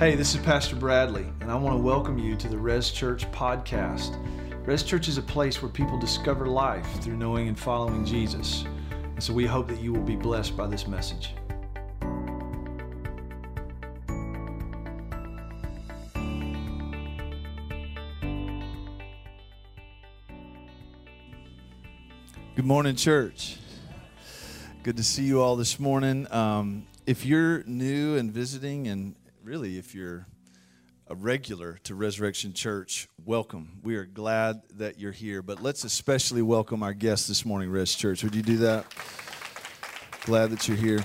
Hey, this is Pastor Bradley, and I want to welcome you to the Res Church podcast. Res Church is a place where people discover life through knowing and following Jesus. And so we hope that you will be blessed by this message. Good morning, church. Good to see you all this morning. Um, if you're new and visiting, and really if you're a regular to Resurrection Church, welcome. We are glad that you're here, but let's especially welcome our guests this morning, Res Church. Would you do that? Glad that you're here.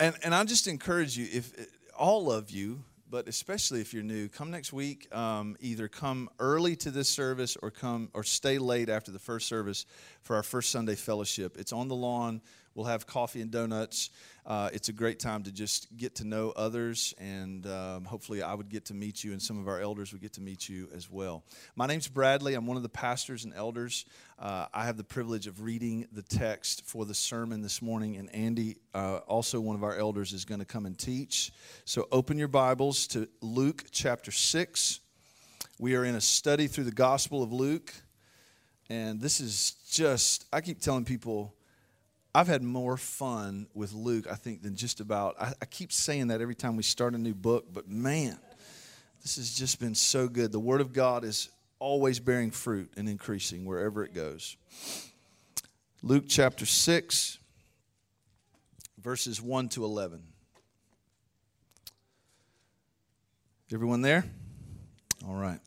And, and I just encourage you, if all of you, but especially if you're new, come next week. Um, either come early to this service or come or stay late after the first service for our first Sunday fellowship. It's on the lawn. We'll have coffee and donuts. Uh, it's a great time to just get to know others, and um, hopefully, I would get to meet you, and some of our elders would get to meet you as well. My name's Bradley. I'm one of the pastors and elders. Uh, I have the privilege of reading the text for the sermon this morning, and Andy, uh, also one of our elders, is going to come and teach. So, open your Bibles to Luke chapter 6. We are in a study through the Gospel of Luke, and this is just, I keep telling people, I've had more fun with Luke, I think, than just about. I, I, keep saying that every time we start a new book, but man, this has just been so good. The Word of God is always bearing fruit and increasing wherever it goes. Luke chapter 6, verses 1 to 11. Everyone there? All right.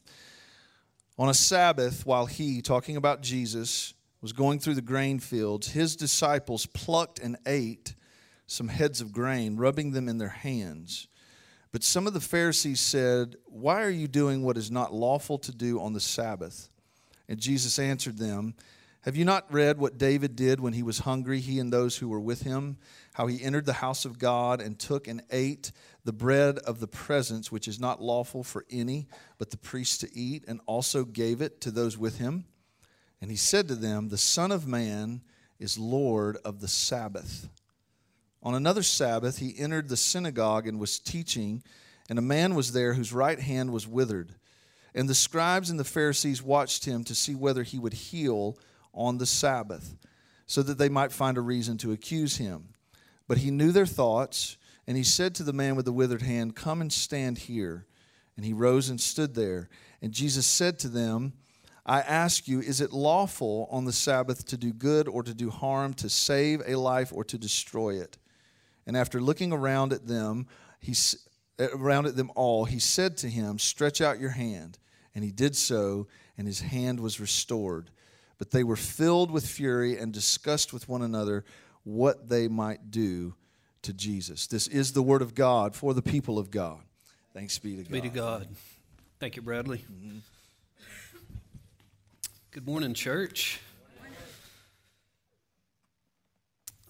On a Sabbath, while he, talking about Jesus, was going through the grain fields, his disciples plucked and ate some heads of grain, rubbing them in their hands. But some of the Pharisees said, Why are you doing what is not lawful to do on the Sabbath? And Jesus answered them, Have you not read what David did when he was hungry, he and those who were with him? How he entered the house of God and took and ate the bread of the presence, which is not lawful for any but the priest to eat, and also gave it to those with him? And he said to them, The Son of Man is Lord of the Sabbath. On another Sabbath, he entered the synagogue and was teaching, and a man was there whose right hand was withered. And the scribes and the Pharisees watched him to see whether he would heal on the Sabbath, so that they might find a reason to accuse him. But he knew their thoughts, and he said to the man with the withered hand, Come and stand here. And he rose and stood there. And Jesus said to them, I ask you, is it lawful on the Sabbath to do good or to do harm, to save a life or to destroy it? And after looking around at them, he around at them all, he said to him, "Stretch out your hand." And he did so, and his hand was restored. But they were filled with fury and discussed with one another what they might do to Jesus. This is the word of God for the people of God. Thanks be to God. Be to God. Thank you, Bradley. Mm-hmm. Good morning, church.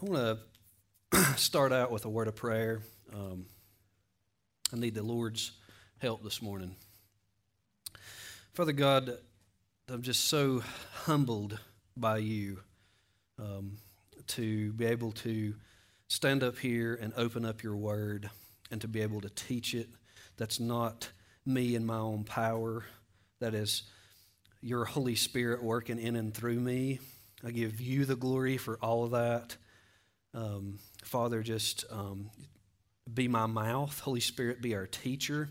I want to start out with a word of prayer. Um, I need the Lord's help this morning. Father God, I'm just so humbled by you um, to be able to stand up here and open up your word and to be able to teach it. That's not me in my own power. That is your Holy Spirit working in and through me. I give you the glory for all of that. Um, Father, just um, be my mouth. Holy Spirit, be our teacher.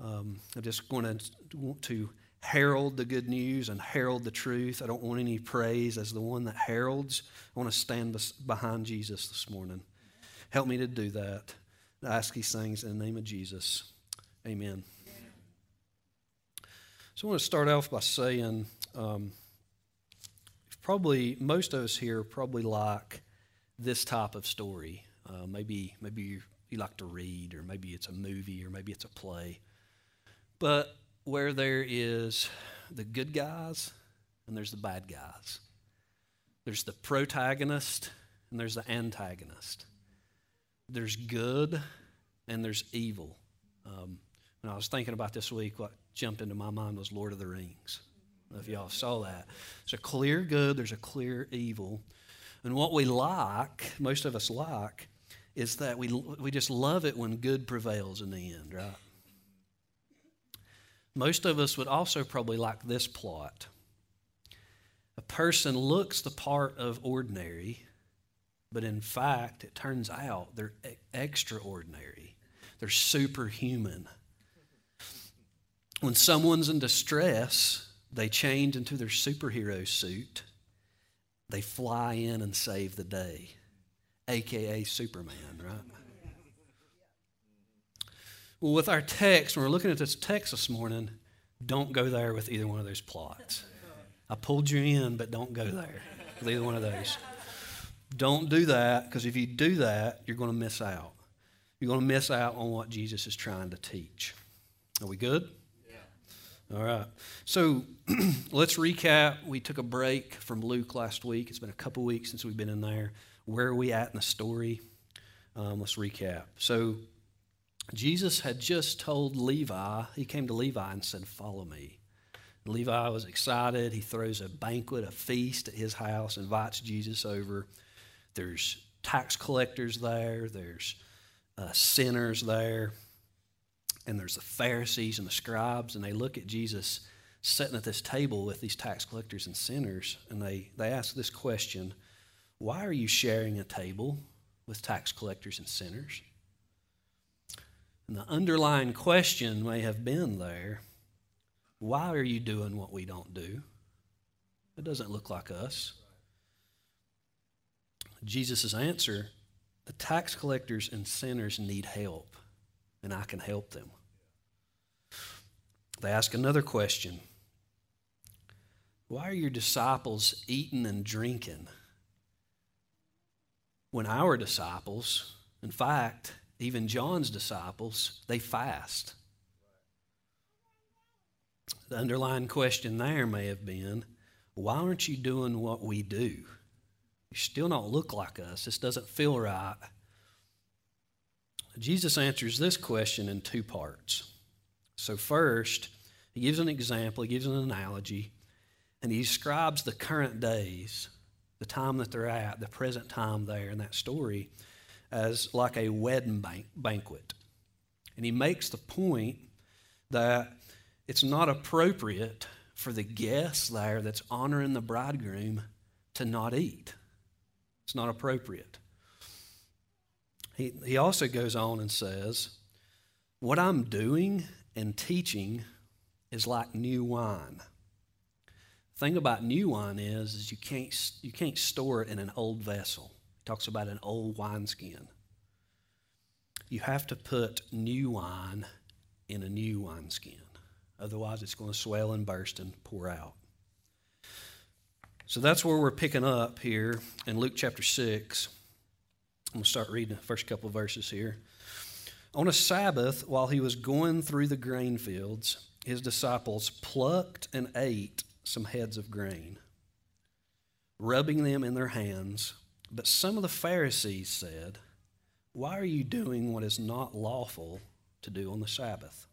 Um, I just want to want to herald the good news and herald the truth. I don't want any praise as the one that heralds. I want to stand behind Jesus this morning. Help me to do that. I ask these things in the name of Jesus. Amen. So I want to start off by saying um, probably most of us here probably like this type of story. Uh, maybe maybe you, like to read, or maybe it's a movie, or maybe it's a play. But where there is the good guys and there's the bad guys. There's the protagonist and there's the antagonist. There's good and there's evil. Um, and I was thinking about this week what jumped into my mind was Lord of the Rings. if y'all saw that. There's a clear good, there's a clear evil. And what we like, most of us like, is that we, we just love it when good prevails in the end, right? Most of us would also probably like this plot. A person looks the part of ordinary, but in fact, it turns out they're extraordinary. They're superhuman. When someone's in distress, they change into their superhero suit. They fly in and save the day, aka Superman, right? Well, with our text, when we're looking at this text this morning, don't go there with either one of those plots. I pulled you in, but don't go there with either one of those. Don't do that because if you do that, you're going to miss out. You're going to miss out on what Jesus is trying to teach. Are we good? All right. So let's recap. We took a break from Luke last week. It's been a couple weeks since we've been in there. Where are we at in the story? Um, let's recap. So Jesus had just told Levi, he came to Levi and said, Follow me. Levi was excited. He throws a banquet, a feast at his house, invites Jesus over. There's tax collectors there, there's uh, sinners there, and there's the Pharisees and the scribes, and they look at Jesus sitting at this table with these tax collectors and sinners, and they, they ask this question Why are you sharing a table with tax collectors and sinners? And the underlying question may have been there why are you doing what we don't do? It doesn't look like us. Jesus' answer the tax collectors and sinners need help, and I can help them. They ask another question Why are your disciples eating and drinking when our disciples, in fact, even John's disciples, they fast. The underlying question there may have been why aren't you doing what we do? You still don't look like us. This doesn't feel right. Jesus answers this question in two parts. So, first, he gives an example, he gives an analogy, and he describes the current days, the time that they're at, the present time there in that story as like a wedding banquet. And he makes the point that it's not appropriate for the guests there that's honoring the bridegroom to not eat. It's not appropriate. He, he also goes on and says, What I'm doing and teaching is like new wine. The thing about new wine is, is you can't, you can't store it in an old vessel It talks about an old wineskin. You have to put new wine in a new wineskin. Otherwise, it's going to swell and burst and pour out. So that's where we're picking up here in Luke chapter 6. I'm going to start reading the first couple verses here. On a Sabbath, while he was going through the grain fields, his disciples plucked and ate some heads of grain, rubbing them in their hands but some of the Pharisees said, Why are you doing what is not lawful to do on the Sabbath?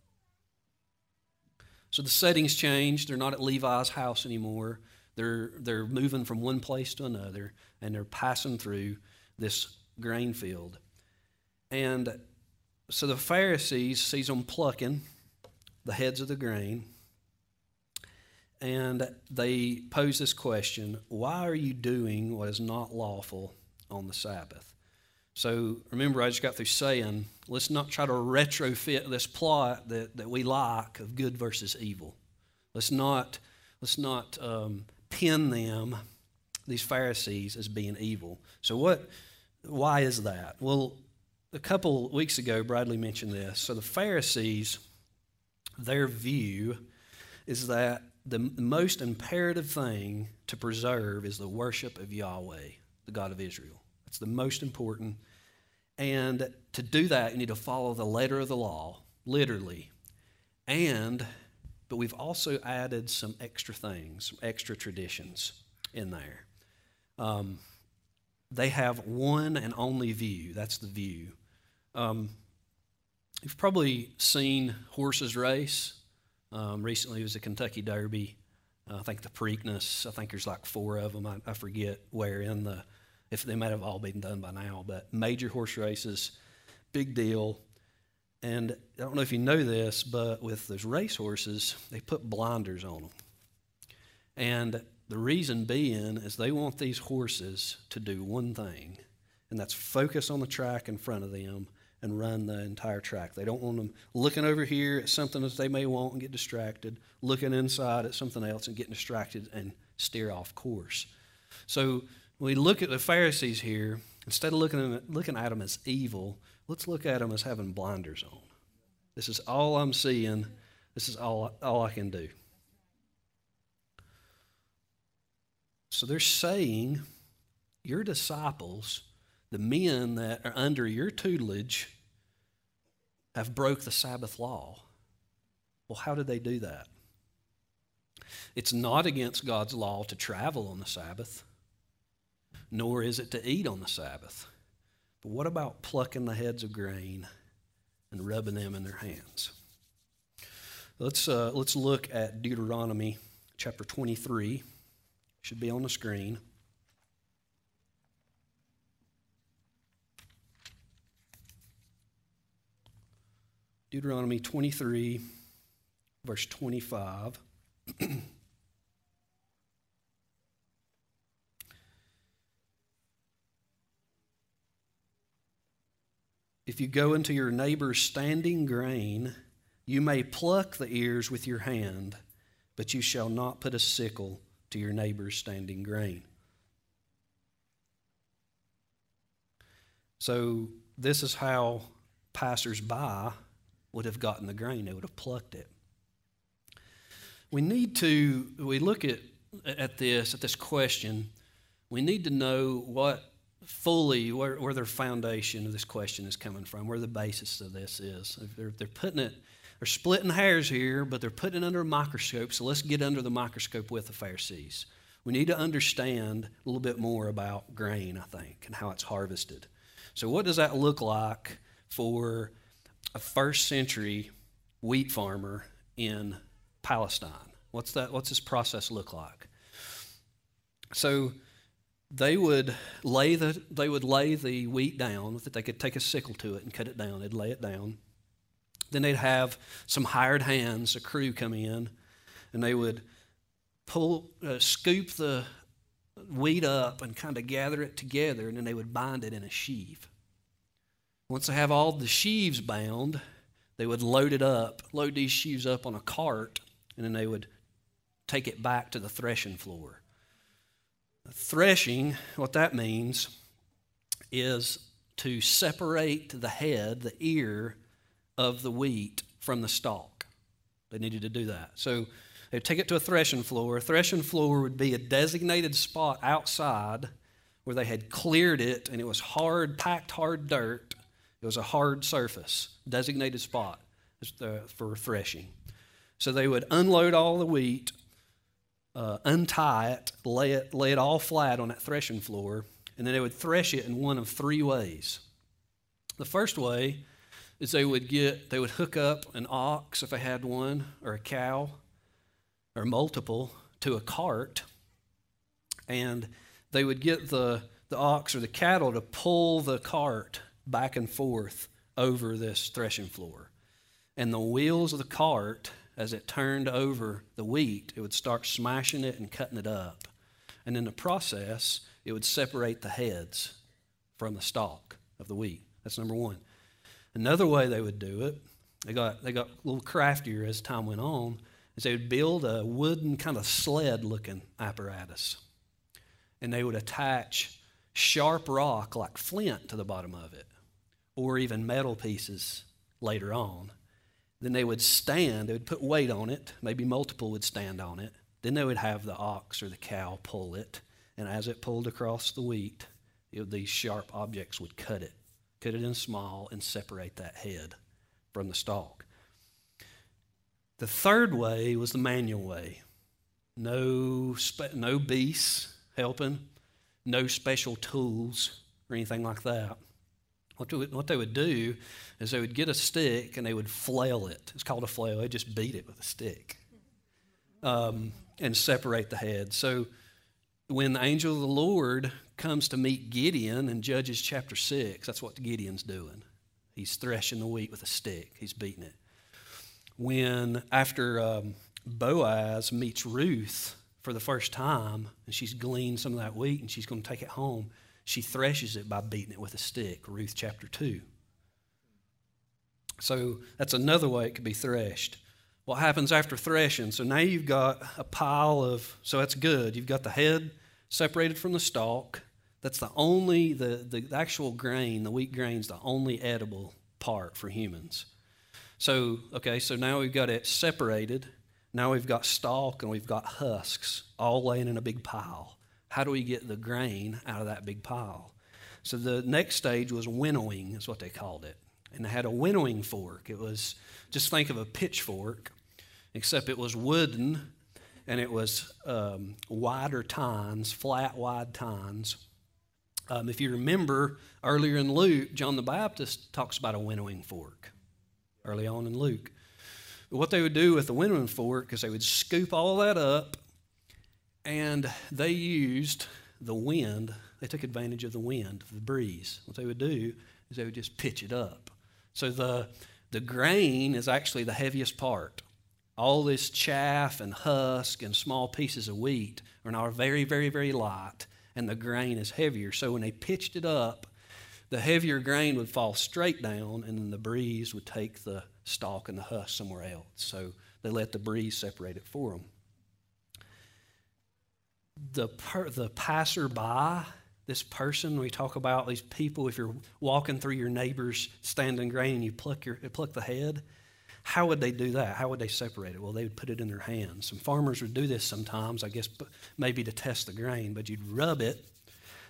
So the setting's changed. They're not at Levi's house anymore. They're, they're moving from one place to another, and they're passing through this grain field. And so the Pharisees sees them plucking the heads of the grain, and they pose this question Why are you doing what is not lawful on the Sabbath? So remember, I just got through saying, let's not try to retrofit this plot that, that we like of good versus evil. Let's not, let's not um, pin them, these Pharisees, as being evil. So what? Why is that? Well, a couple weeks ago, Bradley mentioned this. So the Pharisees, their view is that the most imperative thing to preserve is the worship of Yahweh, the God of Israel. That's the most important. And to do that, you need to follow the letter of the law, literally. And, but we've also added some extra things, some extra traditions in there. Um, they have one and only view. That's the view. Um, you've probably seen horses race. Um, recently, it was the Kentucky Derby. Uh, I think the Preakness. I think there's like four of them. I, I, forget where in the If they might have all been done by now, but major horse races, big deal. And I don't know if you know this, but with those race horses, they put blinders on them. And the reason being is they want these horses to do one thing, and that's focus on the track in front of them and run the entire track. They don't want them looking over here at something that they may want and get distracted, looking inside at something else and getting distracted and steer off course. So we look at the Pharisees here, instead of looking at, looking at them as evil, let's look at them as having blinders on. This is all I'm seeing. This is all, all I can do. So they're saying, your disciples, the men that are under your tutelage, have broke the Sabbath law. Well, how did they do that? It's not against God's law to travel on the Sabbath, nor is it to eat on the Sabbath. But what about plucking the heads of grain and rubbing them in their hands? Let's, uh, let's look at Deuteronomy chapter 23. Should be on the screen. Deuteronomy 23, verse 25. if you go into your neighbor's standing grain, you may pluck the ears with your hand, but you shall not put a sickle to your neighbor's standing grain. So, this is how passers by would have gotten the grain, they would have plucked it. We need to, we look at, at this, at this question, we need to know what fully, where, where their foundation of this question is coming from, where the basis of this is. They're, they're putting it, they're splitting hairs here, but they're putting it under a microscope, so let's get under the microscope with the Pharisees. We need to understand a little bit more about grain, I think, and how it's harvested. So, what does that look like for a first century wheat farmer in Palestine. What's that? What's this process look like? So they would lay the they would lay the wheat down that they could take a sickle to it and cut it down. They'd lay it down. Then they'd have some hired hands, a crew come in, and they would pull, uh, scoop the wheat up and kind of gather it together, and then they would bind it in a sheaf. Once they have all the sheaves bound, they would load it up, load these sheaves up on a cart, and then they would take it back to the threshing floor. Threshing, what that means is to separate the head, the ear of the wheat from the stalk. They needed to do that. So they'd take it to a threshing floor. A threshing floor would be a designated spot outside where they had cleared it and it was hard, packed hard dirt it was a hard surface, designated spot for threshing. So they would unload all the wheat, uh, untie it, lay it, lay it all flat on that threshing floor, and then they would thresh it in one of three ways. The first way is they would get they would hook up an ox if they had one, or a cow, or multiple to a cart, and they would get the the ox or the cattle to pull the cart back and forth over this threshing floor. And the wheels of the cart, as it turned over the wheat, it would start smashing it and cutting it up. And in the process, it would separate the heads from the stalk of the wheat. That's number one. Another way they would do it, they got, they got a little craftier as time went on, is they would build a wooden kind of sled looking apparatus. And they would attach sharp rock like flint to the bottom of it or even metal pieces later on. Then they would stand, they would put weight on it, maybe multiple would stand on it. Then they would have the ox or the cow pull it, and as it pulled across the wheat, it, these sharp objects would cut it, cut it in small, and separate that head from the stalk. The third way was the manual way. No, spe- no beasts helping, no special tools or anything like that. What, what they would do is they would get a stick and they would flail it. It's called a flail. They just beat it with a stick um, and separate the head. So when the angel of the Lord comes to meet Gideon in Judges chapter 6, that's what Gideon's doing. He's threshing the wheat with a stick, he's beating it. When, after um, Boaz meets Ruth for the first time, and she's gleaned some of that wheat and she's going to take it home, she threshes it by beating it with a stick, Ruth chapter 2. So that's another way it could be threshed. What happens after threshing? So now you've got a pile of, so that's good. You've got the head separated from the stalk. That's the only, the, the actual grain, the wheat grain is the only edible part for humans. So, okay, so now we've got it separated. Now we've got stalk and we've got husks all laying in a big pile. How do we get the grain out of that big pile? So the next stage was winnowing, is what they called it. And they had a winnowing fork. It was, just think of a pitchfork, except it was wooden and it was um, wider tines, flat, wide tines. Um, if you remember earlier in Luke, John the Baptist talks about a winnowing fork early on in Luke. What they would do with the winnowing fork is they would scoop all that up and they used the wind. They took advantage of the wind, the breeze. What they would do is they would just pitch it up. So the, the grain is actually the heaviest part all this chaff and husk and small pieces of wheat are now very, very, very light, and the grain is heavier. So when they pitched it up, the heavier grain would fall straight down, and then the breeze would take the stalk and the husk somewhere else. So they let the breeze separate it for them. The, per, the passerby, this person, we talk about these people, if you're walking through your neighbor's standing grain and you pluck, your, pluck the head, how would they do that? How would they separate it? Well, they would put it in their hands. Some farmers would do this sometimes, I guess, maybe to test the grain, but you'd rub it,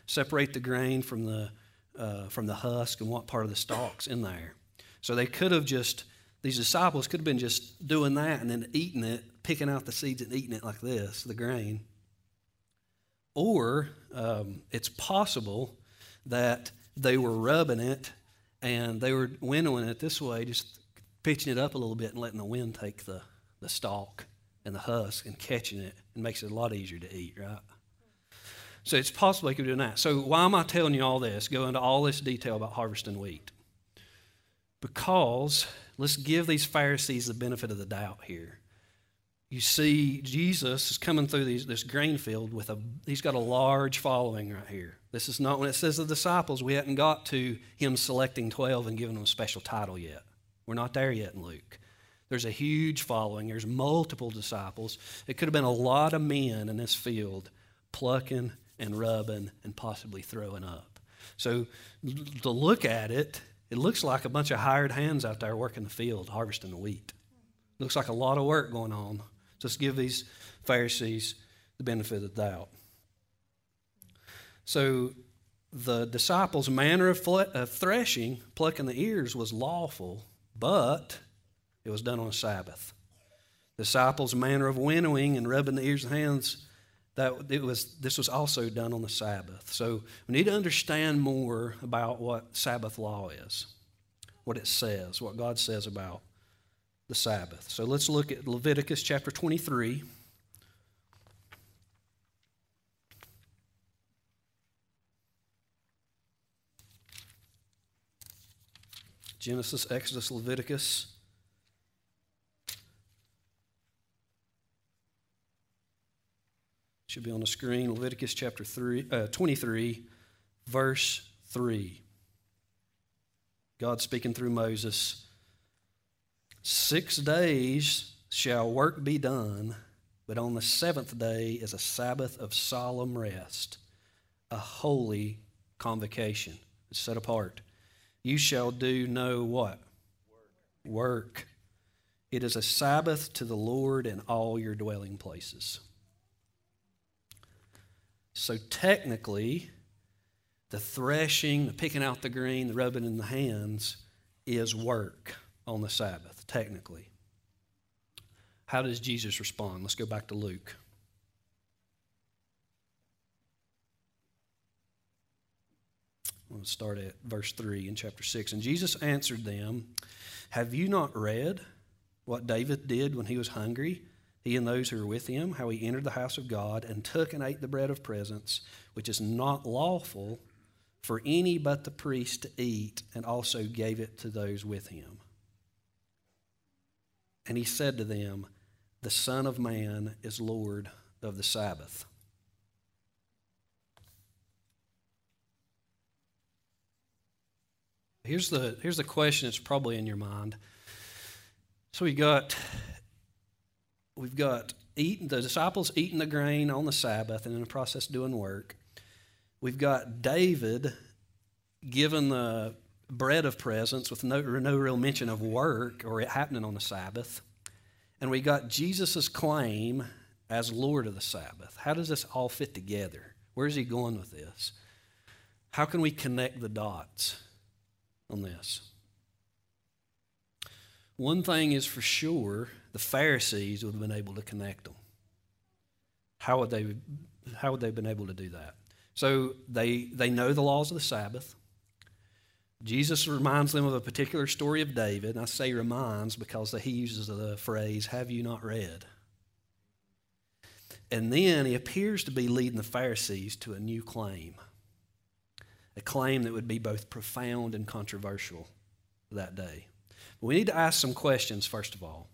separate the grain from the, uh, from the husk and what part of the stalk's in there. So they could have just, these disciples could have been just doing that and then eating it, picking out the seeds and eating it like this, the grain. Or um, it's possible that they were rubbing it and they were winnowing it this way, just pitching it up a little bit and letting the wind take the, the stalk and the husk and catching it and makes it a lot easier to eat, right? So it's possible they could doing that. So why am I telling you all this, go into all this detail about harvesting wheat? Because let's give these Pharisees the benefit of the doubt here. You see, Jesus is coming through these, this grain field with a, he's got a large following right here. This is not when it says the disciples, we hadn't got to him selecting 12 and giving them a special title yet. We're not there yet in Luke. There's a huge following, there's multiple disciples. It could have been a lot of men in this field plucking and rubbing and possibly throwing up. So to look at it, it looks like a bunch of hired hands out there working the field, harvesting the wheat. Looks like a lot of work going on. Just give these Pharisees the benefit of the doubt. So the disciples' manner of, of threshing, plucking the ears, was lawful but it was done on a Sabbath. The disciples' manner of winnowing and rubbing the ears and hands, that it was, this was also done on the Sabbath. So we need to understand more about what Sabbath law is, what it says, what God says about the Sabbath. So let's look at Leviticus chapter 23. Genesis, Exodus, Leviticus. Should be on the screen. Leviticus chapter three, uh, 23, verse 3. God speaking through Moses. Six days shall work be done, but on the seventh day is a Sabbath of solemn rest, a holy convocation. It's set apart. You shall do no what? Work. Work. It is a Sabbath to the Lord in all your dwelling places. So technically, the threshing, the picking out the grain, the rubbing in the hands is work on the Sabbath, technically. How does Jesus respond? Let's go back to Luke. To start at verse 3 in chapter 6. And Jesus answered them, Have you not read what David did when he was hungry, he and those who were with him, how he entered the house of God and took and ate the bread of presence, which is not lawful for any but the priest to eat, and also gave it to those with him. And he said to them, The Son of Man is Lord of the Sabbath. Here's the, here's the question that's probably in your mind. So we got we've got eating the disciples eating the grain on the Sabbath and in the process doing work. We've got David given the bread of presence with no, no real mention of work or it happening on the Sabbath. And we got Jesus' claim as Lord of the Sabbath. How does this all fit together? Where's he going with this? How can we connect the dots on this? One thing is for sure the Pharisees would have been able to connect them. How would they, how would they have been able to do that? So they, they know the laws of the Sabbath. Jesus reminds them of a particular story of David. And I say reminds because he uses the phrase, Have you not read? And then he appears to be leading the Pharisees to a new claim, a claim that would be both profound and controversial that day. But we need to ask some questions, first of all.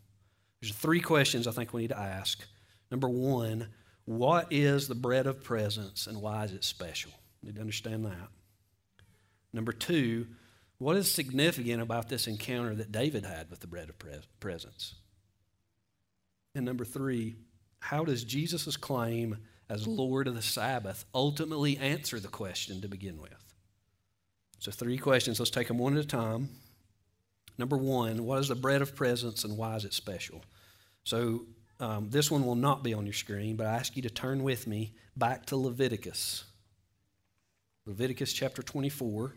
There's three questions I think we need to ask. Number one, what is the bread of presence and why is it special? You need to understand that. Number two, what is significant about this encounter that David had with the bread of presence? And number three, how does Jesus' claim as Lord of the Sabbath ultimately answer the question to begin with? So, three questions. Let's take them one at a time. Number one, what is the bread of presence and why is it special? So, um, this one will not be on your screen, but I ask you to turn with me back to Leviticus. Leviticus chapter 24.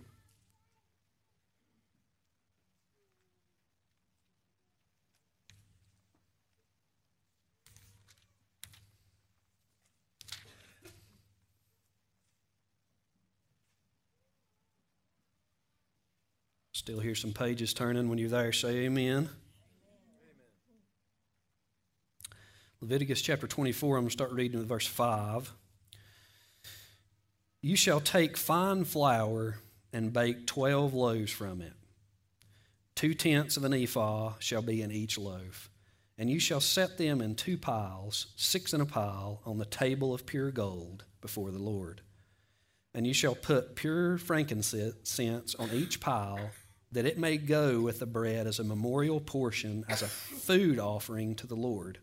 Still hear some pages turning when you're there. Say amen. Leviticus chapter 24, I'm going to start reading with verse 5. You shall take fine flour and bake 12 loaves from it. Two tenths of an ephah shall be in each loaf. And you shall set them in two piles, six in a pile, on the table of pure gold before the Lord. And you shall put pure frankincense on each pile that it may go with the bread as a memorial portion, as a food offering to the Lord.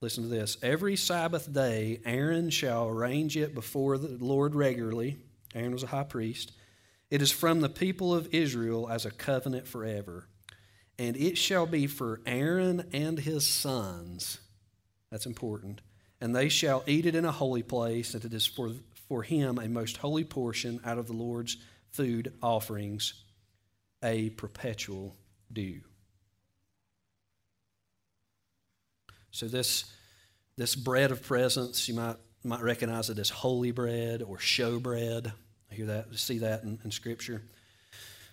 Listen to this. Every Sabbath day, Aaron shall arrange it before the Lord regularly. Aaron was a high priest. It is from the people of Israel as a covenant forever. And it shall be for Aaron and his sons. That's important. And they shall eat it in a holy place, and it is for, for him a most holy portion out of the Lord's food offerings a perpetual due. So this this bread of presence, you might might recognize it as holy bread or show bread. I hear that, see that in, in Scripture.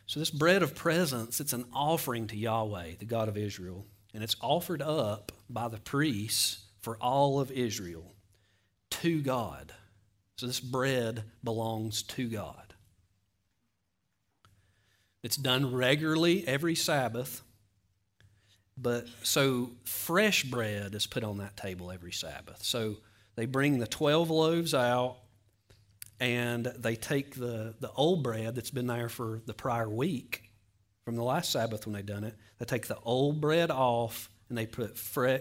So this bread of presence, it's an offering to Yahweh, the God of Israel, and it's offered up by the priests for all of Israel to God. So this bread belongs to God. It's done regularly every Sabbath. But so fresh bread is put on that table every Sabbath. So they bring the 12 loaves out and they take the, the old bread that's been there for the prior week from the last Sabbath when they done it. They take the old bread off and they put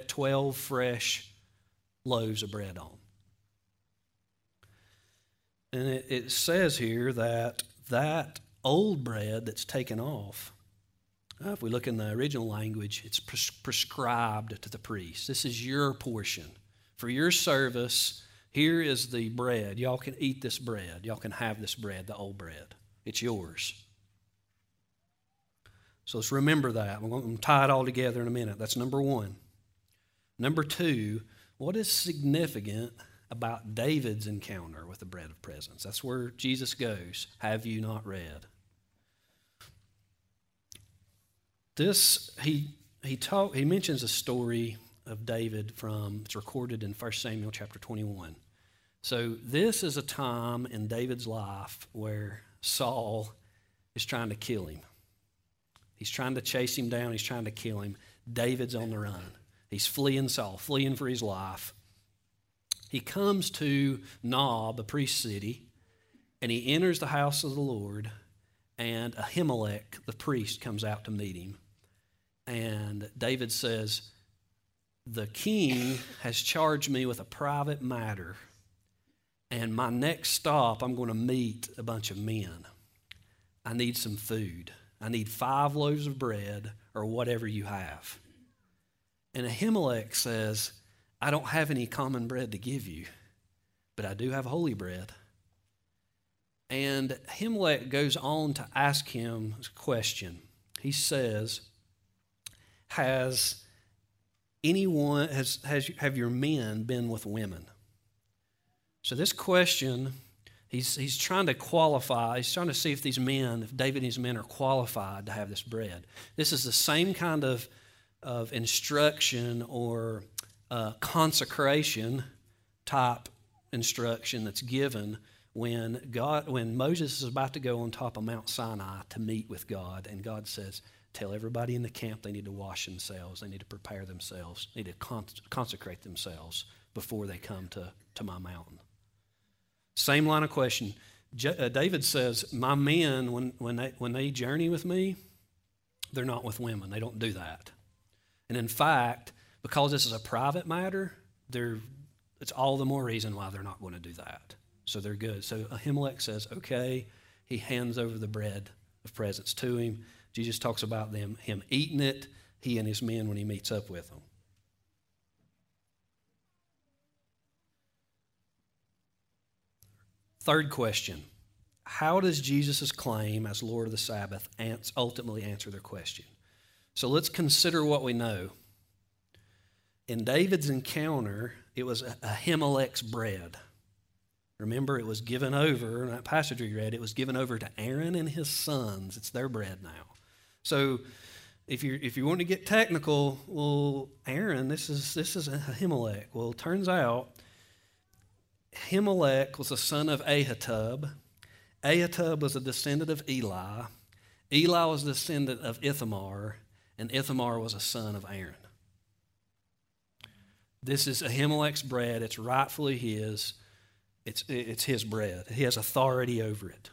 12 fresh loaves of bread on. And it, it says here that that old bread that's taken off, uh, if we look in the original language, it's pres- prescribed to the priest. This is your portion. For your service, here is the bread. Y'all can eat this bread. Y'all can have this bread, the old bread. It's yours. So let's remember that. We're going to tie it all together in a minute. That's number one. Number two, what is significant about David's encounter with the bread of presence? That's where Jesus goes. Have you not read? This, he, he, talk, he mentions a story of David from, it's recorded in 1 Samuel chapter 21. So, this is a time in David's life where Saul is trying to kill him. He's trying to chase him down, he's trying to kill him. David's on the run. He's fleeing Saul, fleeing for his life. He comes to Nob, a priest city, and he enters the house of the Lord, and Ahimelech, the priest, comes out to meet him. And David says, The king has charged me with a private matter, and my next stop, I'm going to meet a bunch of men. I need some food. I need five loaves of bread or whatever you have. And Ahimelech says, I don't have any common bread to give you, but I do have holy bread. And Ahimelech goes on to ask him a question. He says, Has anyone, has, has, have your men been with women? So this question, he's, he's trying to qualify, he's trying to see if these men, if David and his men are qualified to have this bread. This is the same kind of, of instruction or uh, consecration type instruction that's given when God, when Moses is about to go on top of Mount Sinai to meet with God, and God says, "Tell everybody in the camp they need to wash themselves, they need to prepare themselves, need to consecrate themselves before they come to, to my mountain." Same line of question. Je- uh, David says, "My men, when when they when they journey with me, they're not with women. They don't do that." And in fact, because this is a private matter, they're, it's all the more reason why they're not going to do that. So they're good. So Ahimelech says, okay. He hands over the bread of presence to him. Jesus talks about them, him eating it, he and his men when he meets up with them. Third question How does Jesus' claim as Lord of the Sabbath ultimately answer their question? So let's consider what we know. In David's encounter, it was Ahimelech's bread. Remember, it was given over, in that passage we read, it was given over to Aaron and his sons. It's their bread now. So if you if you want to get technical, well, Aaron, this is this is Ahimelech. Well, it turns out Ahimelech was the son of Ahitub. Ahitub was a descendant of Eli. Eli was a descendant of Ithamar, and Ithamar was a son of Aaron. This is Ahimelech's bread. It's rightfully his. It's, it's his bread. He has authority over it.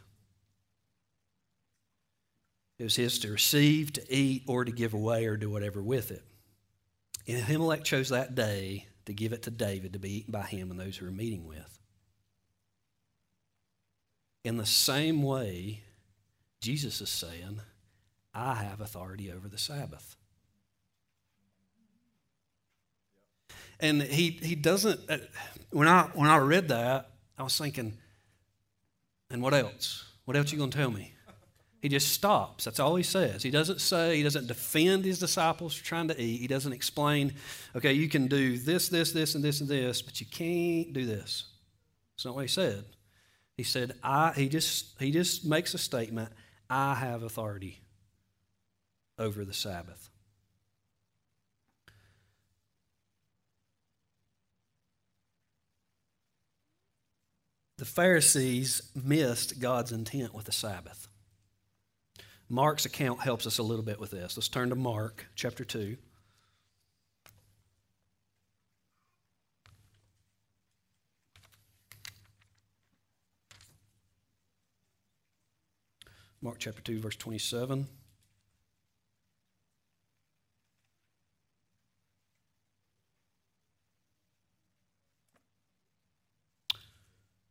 It was his to receive, to eat, or to give away, or do whatever with it. And Ahimelech chose that day to give it to David to be eaten by him and those who were meeting with. In the same way, Jesus is saying, I have authority over the Sabbath. And he, he doesn't, uh, when I, when I read that, I was thinking, and what else? What else are you going to tell me? He just stops. That's all he says. He doesn't say, he doesn't defend his disciples trying to eat. He doesn't explain, okay, you can do this, this, this, and this, and this, but you can't do this. That's not what he said. He said, I, he just, he just makes a statement, I have authority over the Sabbath. the Pharisees missed God's intent with the Sabbath. Mark's account helps us a little bit with this. Let's turn to Mark chapter 2. Mark chapter 2, verse 27.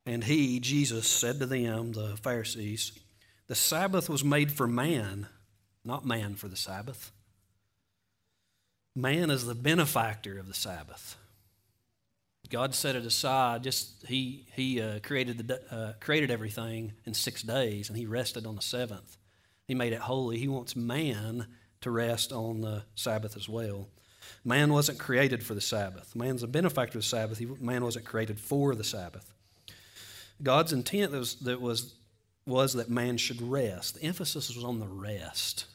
And he, Jesus, said to them, the Pharisees, The Sabbath was made for man, not man for the Sabbath. Man is the benefactor of the Sabbath. God set it aside. Just he he uh, created the uh, created everything in six days, and he rested on the seventh. He made it holy. He wants man to rest on the Sabbath as well. Man wasn't created for the Sabbath. Man's a benefactor of the Sabbath. He, man wasn't created for the Sabbath. God's intent was, that was, was that man should rest. The emphasis was on the rest,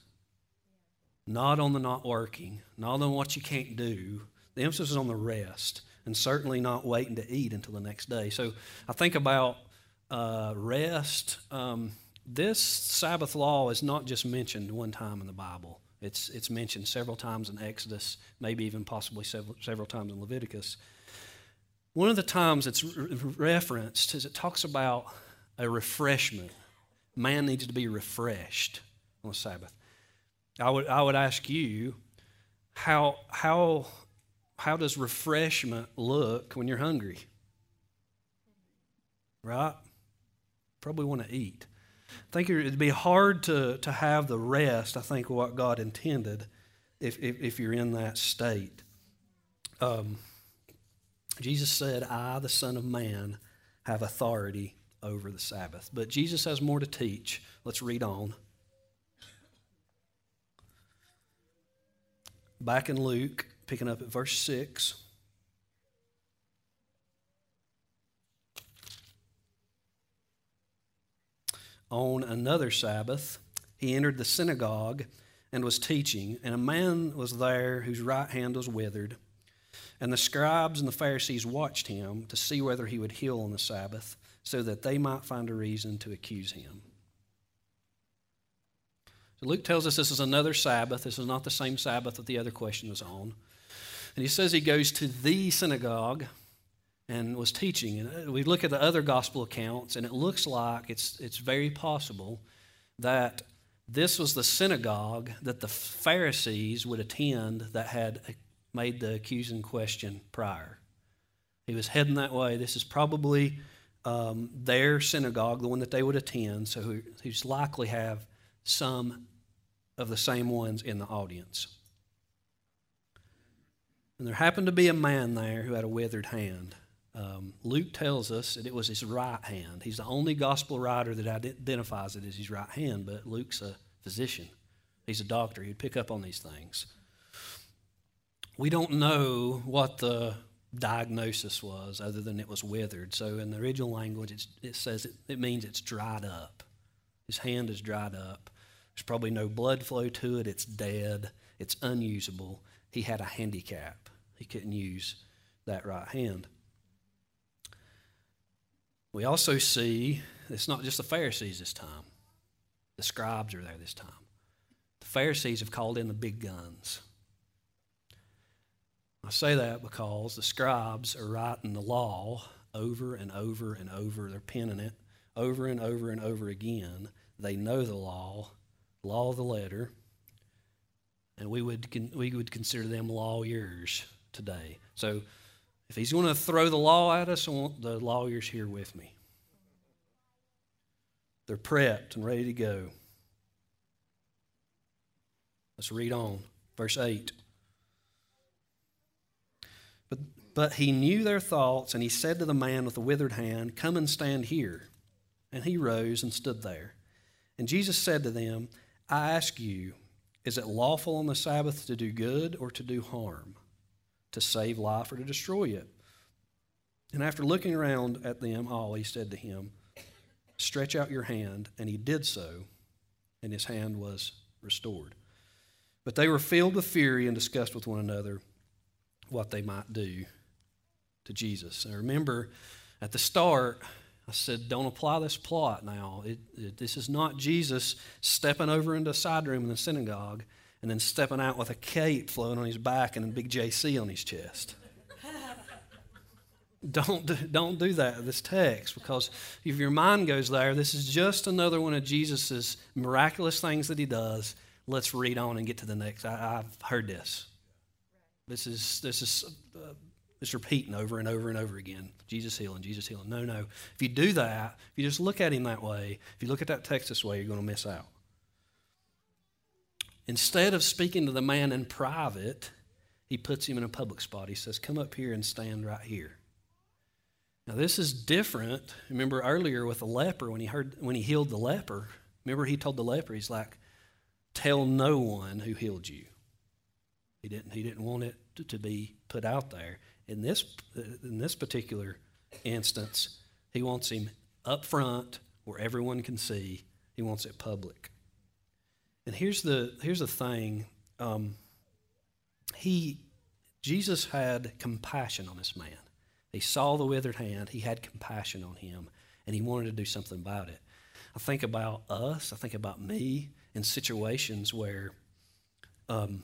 not on the not working, not on what you can't do. The emphasis was on the rest. and certainly not waiting to eat until the next day. So I think about uh, rest. Um, this Sabbath law is not just mentioned one time in the Bible. It's, it's mentioned several times in Exodus, maybe even possibly several, several times in Leviticus. One of the times it's re- referenced is it talks about a refreshment. Man needs to be refreshed on the Sabbath. I would, I would ask you, how, how, how does refreshment look when you're hungry? Right? Probably want to eat. I think it'd be hard to, to have the rest, I think, what God intended if, if, if you're in that state. Um, Jesus said, I, the Son of Man, have authority over the Sabbath. But Jesus has more to teach. Let's read on. Back in Luke, picking up at verse 6. On another Sabbath, he entered the synagogue and was teaching, and a man was there whose right hand was withered. And the scribes and the Pharisees watched him to see whether he would heal on the Sabbath, so that they might find a reason to accuse him. So Luke tells us this is another Sabbath. This is not the same Sabbath that the other question was on. And he says he goes to the synagogue and was teaching. And uh, we look at the other gospel accounts, and it looks like it's, it's very possible that this was the synagogue that the Pharisees would attend that had made the accusing question prior. He was heading that way. This is probably um, their synagogue, the one that they would attend, so he's likely have some of the same ones in the audience. And there happened to be a man there who had a withered hand. Um, Luke tells us that it was his right hand. He's the only gospel writer that identifies it as his right hand, but Luke's a physician. He's a doctor. He'd pick up on these things. We don't know what the diagnosis was other than it was withered. So in the original language, it says it, it means it's dried up. His hand is dried up. There's probably no blood flow to it. It's dead. It's unusable. He had a handicap. He couldn't use that right hand. We also see it's not just the Pharisees this time, the scribes are there this time. The Pharisees have called in the big guns. I say that because the scribes are writing the law over and over and over. They're penning it over and over and over again. They know the law, law of the letter, and we would, we would consider them lawyers today. So if he's going to throw the law at us, I want the lawyers here with me. They're prepped and ready to go. Let's read on. Verse 8. But, he knew their thoughts, and he said to the man with the withered hand, Come and stand here. And he rose and stood there. And Jesus said to them, I ask you, is it lawful on the Sabbath to do good or to do harm? to save life or to destroy it. And after looking around at them all, he said to him, Stretch out your hand. And he did so, and his hand was restored. But they were filled with fury and discussed with one another what they might do to Jesus. And remember, at the start, I said, don't apply this plot now. It, it, this is not Jesus stepping over into a side room in the synagogue and then stepping out with a cape flowing on his back and a big JC on his chest. don't, do, don't do that this text because if your mind goes there, this is just another one of Jesus' miraculous things that he does. Let's read on and get to the next. I, have heard this. This is, this is uh, it's repeating over and over and over again. Jesus healing, Jesus healing. No, no. If you do that, if you just look at him that way, if you look at that text this way, you're going to miss out. Instead of speaking to the man in private, he puts him in a public spot. He says, Come up here and stand right here. Now, this is different. Remember earlier with the leper, when he, heard, when he healed the leper, remember he told the leper, He's like, Tell no one who healed you. He didn't, he didn't want it to, to be put out there. In this, in this particular instance, he wants him up front where everyone can see, he wants it public. And here's the, here's the thing um, he, Jesus had compassion on this man. He saw the withered hand, he had compassion on him, and he wanted to do something about it. I think about us, I think about me in situations where um,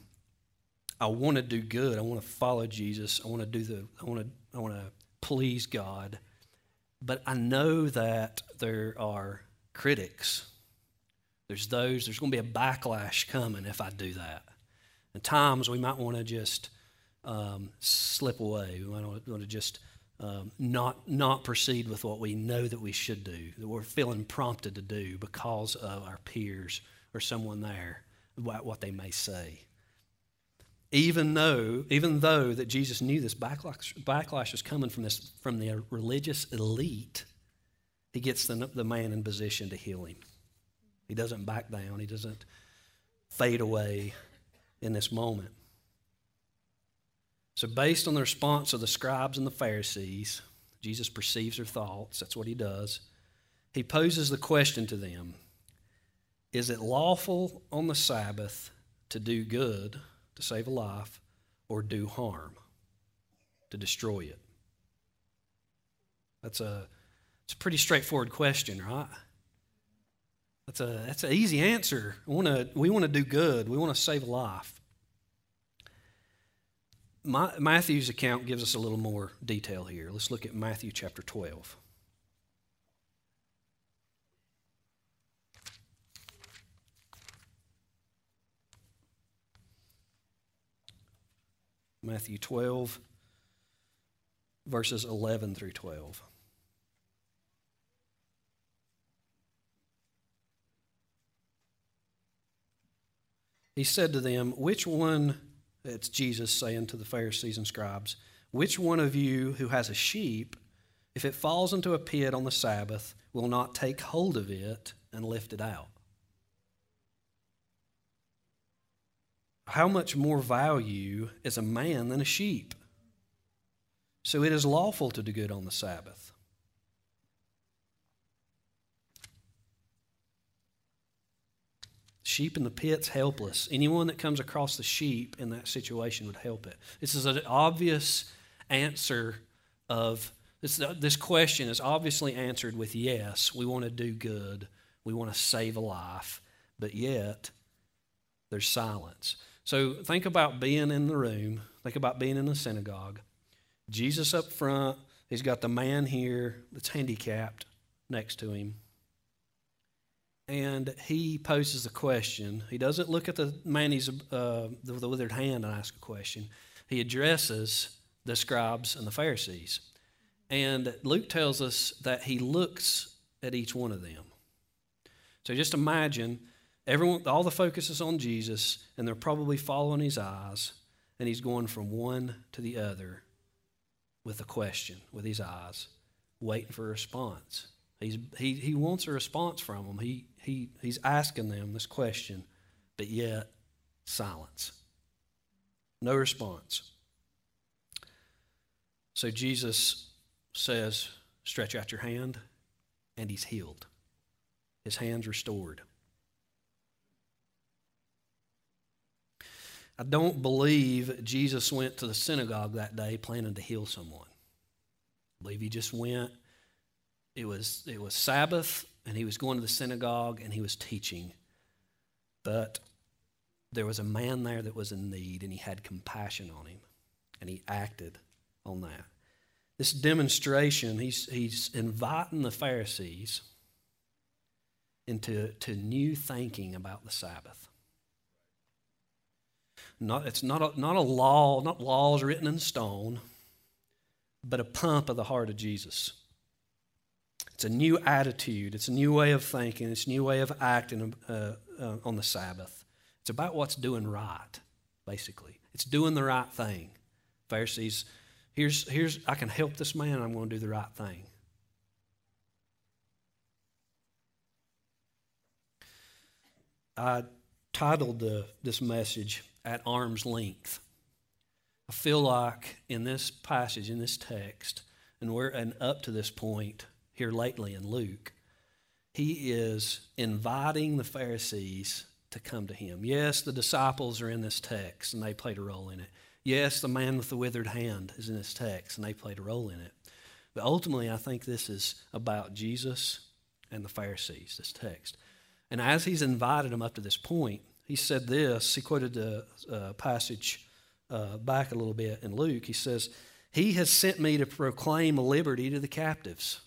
I want to do good, I want to follow Jesus, I want to do the, I want to, I want to please God, but I know that there are critics. There's those, there's going to be a backlash coming if I do that. At times we might want to just um, slip away. We might want to just um, not not proceed with what we know that we should do, that we're feeling prompted to do because of our peers or someone there, what, what they may say. Even though, even though that Jesus knew this backlash, backlash was coming from this from the religious elite, he gets the, the man in position to heal him. He doesn't back down. He doesn't fade away in this moment. So, based on the response of the scribes and the Pharisees, Jesus perceives their thoughts. That's what he does. He poses the question to them Is it lawful on the Sabbath to do good, to save a life, or do harm, to destroy it? That's a, it's a pretty straightforward question, right? That's a that's an easy answer. We want to we want to do good. We want to save a life. Matthew's account gives us a little more detail here. Let's look at Matthew chapter 12. Matthew 12, verses 11 through 12. He said to them, Which one it's Jesus saying to the Pharisees and scribes, Which one of you who has a sheep, if it falls into a pit on the Sabbath, will not take hold of it and lift it out? How much more value is a man than a sheep? So it is lawful to do good on the Sabbath. Sheep in the pit's helpless. Anyone that comes across the sheep in that situation would help it. This is an obvious answer of this, this question is obviously answered with yes, we want to do good, we want to save a life, but yet there's silence. So think about being in the room, think about being in the synagogue. Jesus up front, he's got the man here that's handicapped next to him and he poses a question. He doesn't look at the man he's uh, the, the withered hand and ask a question. He addresses the scribes and the Pharisees, and Luke tells us that he looks at each one of them. So just imagine everyone, all the focus is on Jesus, and they're probably following his eyes, and he's going from one to the other with a question, with his eyes, waiting for a response. He's, he, he wants a response from them. He, he, he's asking them this question, but yet silence. No response. So Jesus says, Stretch out your hand, and he's healed. His hand's restored. I don't believe Jesus went to the synagogue that day planning to heal someone. I believe he just went. It was, it was Sabbath and he was going to the synagogue and he was teaching. But there was a man there that was in need, and he had compassion on him, and he acted on that. This demonstration, he's, he's inviting the Pharisees into to new thinking about the Sabbath. Not, it's not a, not a law, not laws written in stone, but a pump of the heart of Jesus. It's a new attitude. It's a new way of thinking. It's a new way of acting uh, uh, on the Sabbath. It's about what's doing right, basically. It's doing the right thing. Pharisees, here's, here's I can help this man, I'm going to do the right thing. I titled the, this message, At Arm's Length. I feel like in this passage, in this text, and, we're, and up to this point, here lately in Luke, he is inviting the Pharisees to come to him. Yes, the disciples are in this text and they played a role in it. Yes, the man with the withered hand is in this text, and they played a role in it. But ultimately, I think this is about Jesus and the Pharisees, this text. And as he's invited them up to this point, he said this. He quoted the uh, passage uh, back a little bit in Luke. He says, He has sent me to proclaim liberty to the captives.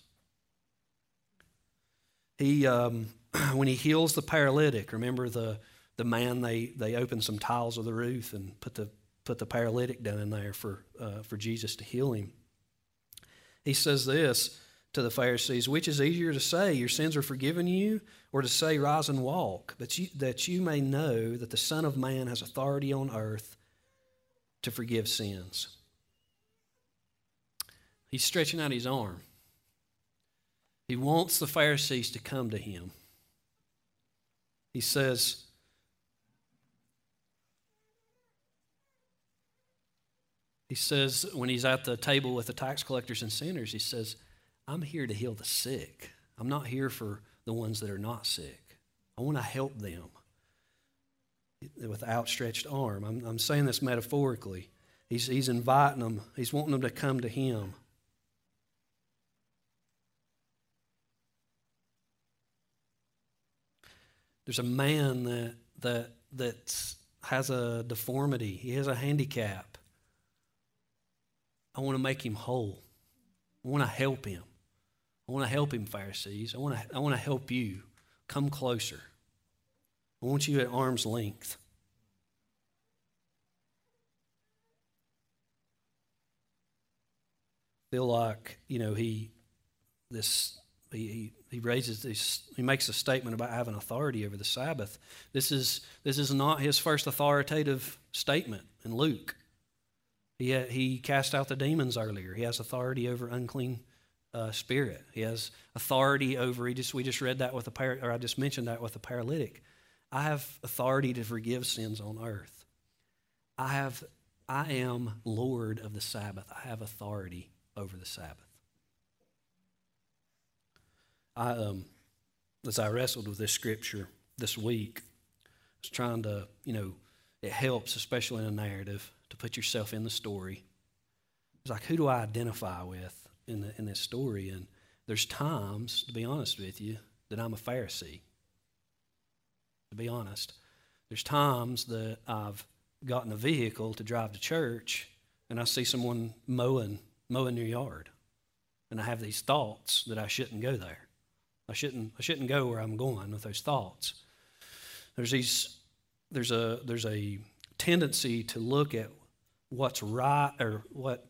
He, um, when he heals the paralytic, remember the, the man, they, they opened some tiles of the roof and put the, put the paralytic down in there for, uh, for Jesus to heal him. He says this to the Pharisees Which is easier to say, Your sins are forgiven you, or to say, Rise and walk, that you, that you may know that the Son of Man has authority on earth to forgive sins? He's stretching out his arm. He wants the Pharisees to come to him. He says, He says, when he's at the table with the tax collectors and sinners, he says, I'm here to heal the sick. I'm not here for the ones that are not sick. I want to help them with outstretched arm. I'm, I'm saying this metaphorically. He's, he's inviting them, he's wanting them to come to him. There's a man that, that, that has a deformity, he has a handicap. I want to make him whole. I want to help him. I want to help him, Pharisees. I want to, I want to help you. Come closer. I want you at arm's length. Feel like, you know, he, this, he, he raises this, he makes a statement about having authority over the Sabbath. This is, this is not his first authoritative statement in Luke. He, he cast out the demons earlier. He has authority over unclean uh, spirit. He has authority over. He just we just read that with a par- or I just mentioned that with a paralytic. I have authority to forgive sins on earth. I have I am Lord of the Sabbath. I have authority over the Sabbath. I um as I wrestled with this scripture this week, I was trying to, you know, it helps, especially in a narrative, to put yourself in the story. It's like, who do I identify with in, the, in this story? And there's times, to be honest with you, that I'm a Pharisee. To be honest, there's times that I've gotten a vehicle to drive to church and I see someone mowing, mowing their yard. And I have these thoughts that I shouldn't go there. I shouldn't, I shouldn't go where I'm going with those thoughts. There's these, there's a, there's a tendency to look at what's right or what,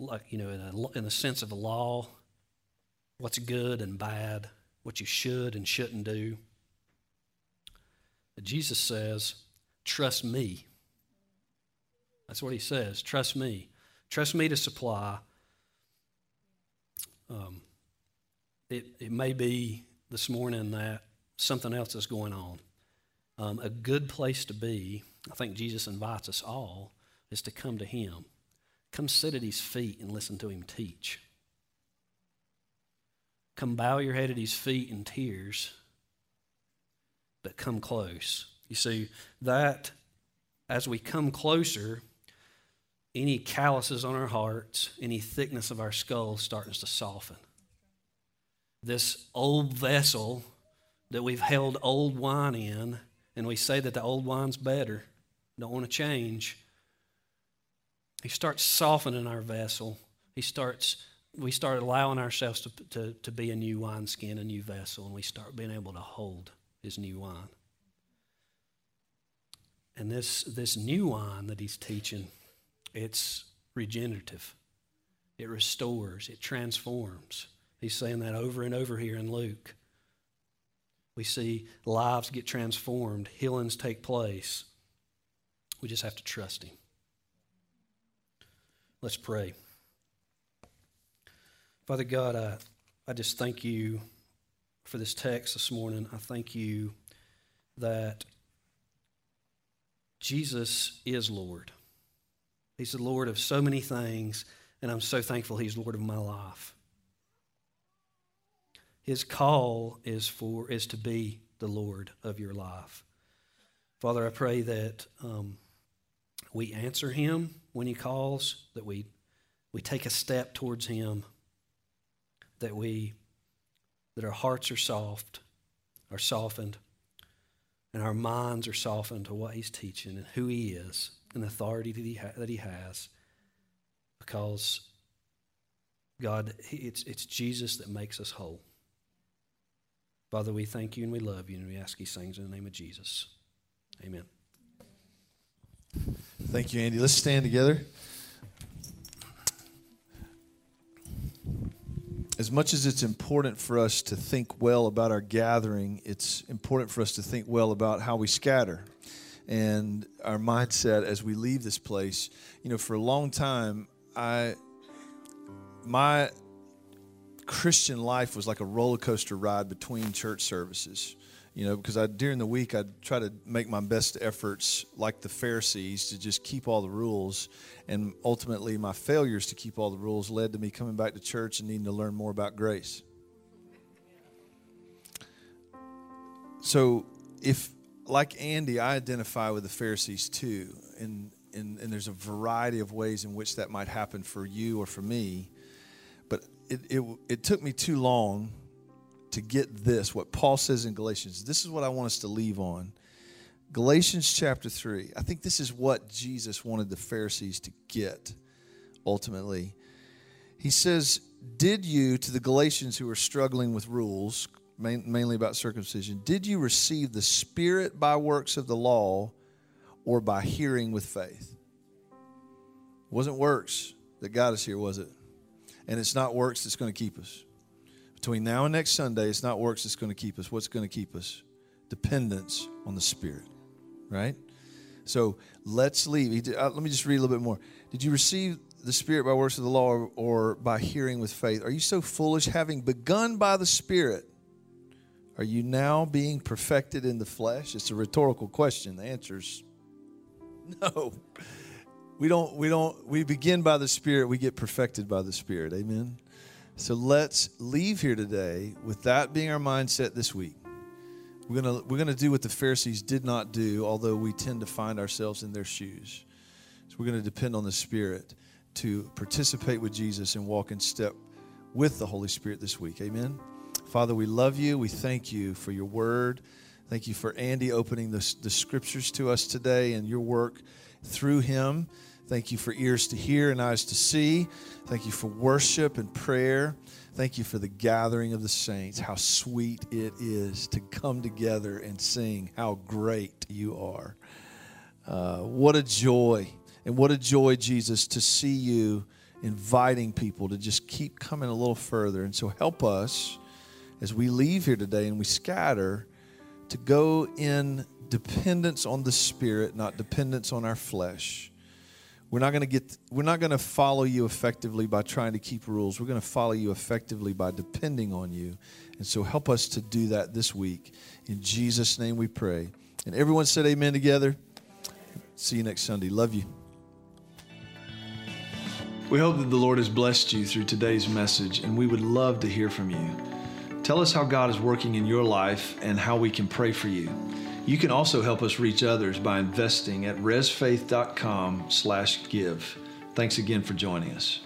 like, you know, in, a, in the sense of a law, what's good and bad, what you should and shouldn't do. But Jesus says, trust me. That's what he says. Trust me. Trust me to supply. Um, it, it may be this morning that something else is going on. Um, a good place to be, I think Jesus invites us all, is to come to Him. Come sit at His feet and listen to Him teach. Come bow your head at His feet in tears, but come close. You see, that as we come closer, any calluses on our hearts, any thickness of our skull starts to soften. This old vessel that we've held old wine in, and we say that the old wine's better, don't want to change, he starts softening our vessel. He starts, we start allowing ourselves to, to, to be a new wineskin, a new vessel, and we start being able to hold his new wine. And this, this new wine that he's teaching, it's regenerative. It restores, it transforms. He's saying that over and over here in Luke. We see lives get transformed, healings take place. We just have to trust him. Let's pray. Father God, I, I just thank you for this text this morning. I thank you that Jesus is Lord. He's the Lord of so many things, and I'm so thankful He's Lord of my life. His call is for is to be the Lord of your life. Father, I pray that um, we answer him when he calls, that we, we take a step towards him, that we that our hearts are soft, are softened, and our minds are softened to what he's teaching and who he is and the authority that he, ha- that he has. Because God, it's, it's Jesus that makes us whole. Father, we thank you and we love you, and we ask these things in the name of Jesus. Amen. Thank you, Andy. Let's stand together. As much as it's important for us to think well about our gathering, it's important for us to think well about how we scatter and our mindset as we leave this place. You know, for a long time, I my Christian life was like a roller coaster ride between church services you know, because I during the week I'd try to make my best efforts, like the Pharisees, to just keep all the rules, and ultimately my failures to keep all the rules led to me coming back to church and needing to learn more about grace. So, if like Andy, I identify with the Pharisees too, and and, and there's a variety of ways in which that might happen for you or for me, but it, it, it took me too long to get this, what Paul says in Galatians. This is what I want us to leave on. Galatians chapter 3. I think this is what Jesus wanted the Pharisees to get ultimately. He says, Did you, to the Galatians who are struggling with rules, mainly about circumcision, did you receive the Spirit by works of the law or by hearing with faith? It wasn't works that got us here, was it? And it's not works that's going to keep us. Between now and next Sunday, it's not works that's going to keep us. What's going to keep us? Dependence on the Spirit, right? So let's leave. Uh, let me just read a little bit more. Did you receive the Spirit by works of the law or, or by hearing with faith? Are you so foolish, having begun by the Spirit? Are you now being perfected in the flesh? It's a rhetorical question. The answer's no. We don't, we don't, we begin by the Spirit, we get perfected by the Spirit. Amen. So let's leave here today with that being our mindset this week. We're going we're to do what the Pharisees did not do, although we tend to find ourselves in their shoes. So we're going to depend on the Spirit to participate with Jesus and walk in step with the Holy Spirit this week. Amen. Father, we love you. We thank you for your word. Thank you for Andy opening the, the scriptures to us today and your work through him. Thank you for ears to hear and eyes to see. Thank you for worship and prayer. Thank you for the gathering of the saints. How sweet it is to come together and sing how great you are. Uh, what a joy. And what a joy, Jesus, to see you inviting people to just keep coming a little further. And so help us as we leave here today and we scatter to go in dependence on the Spirit, not dependence on our flesh. We're not going to get we're not going to follow you effectively by trying to keep rules. We're going to follow you effectively by depending on you. And so help us to do that this week. In Jesus name we pray. And everyone said amen together. See you next Sunday. Love you. We hope that the Lord has blessed you through today's message and we would love to hear from you. Tell us how God is working in your life and how we can pray for you. You can also help us reach others by investing at resfaith.com slash give. Thanks again for joining us.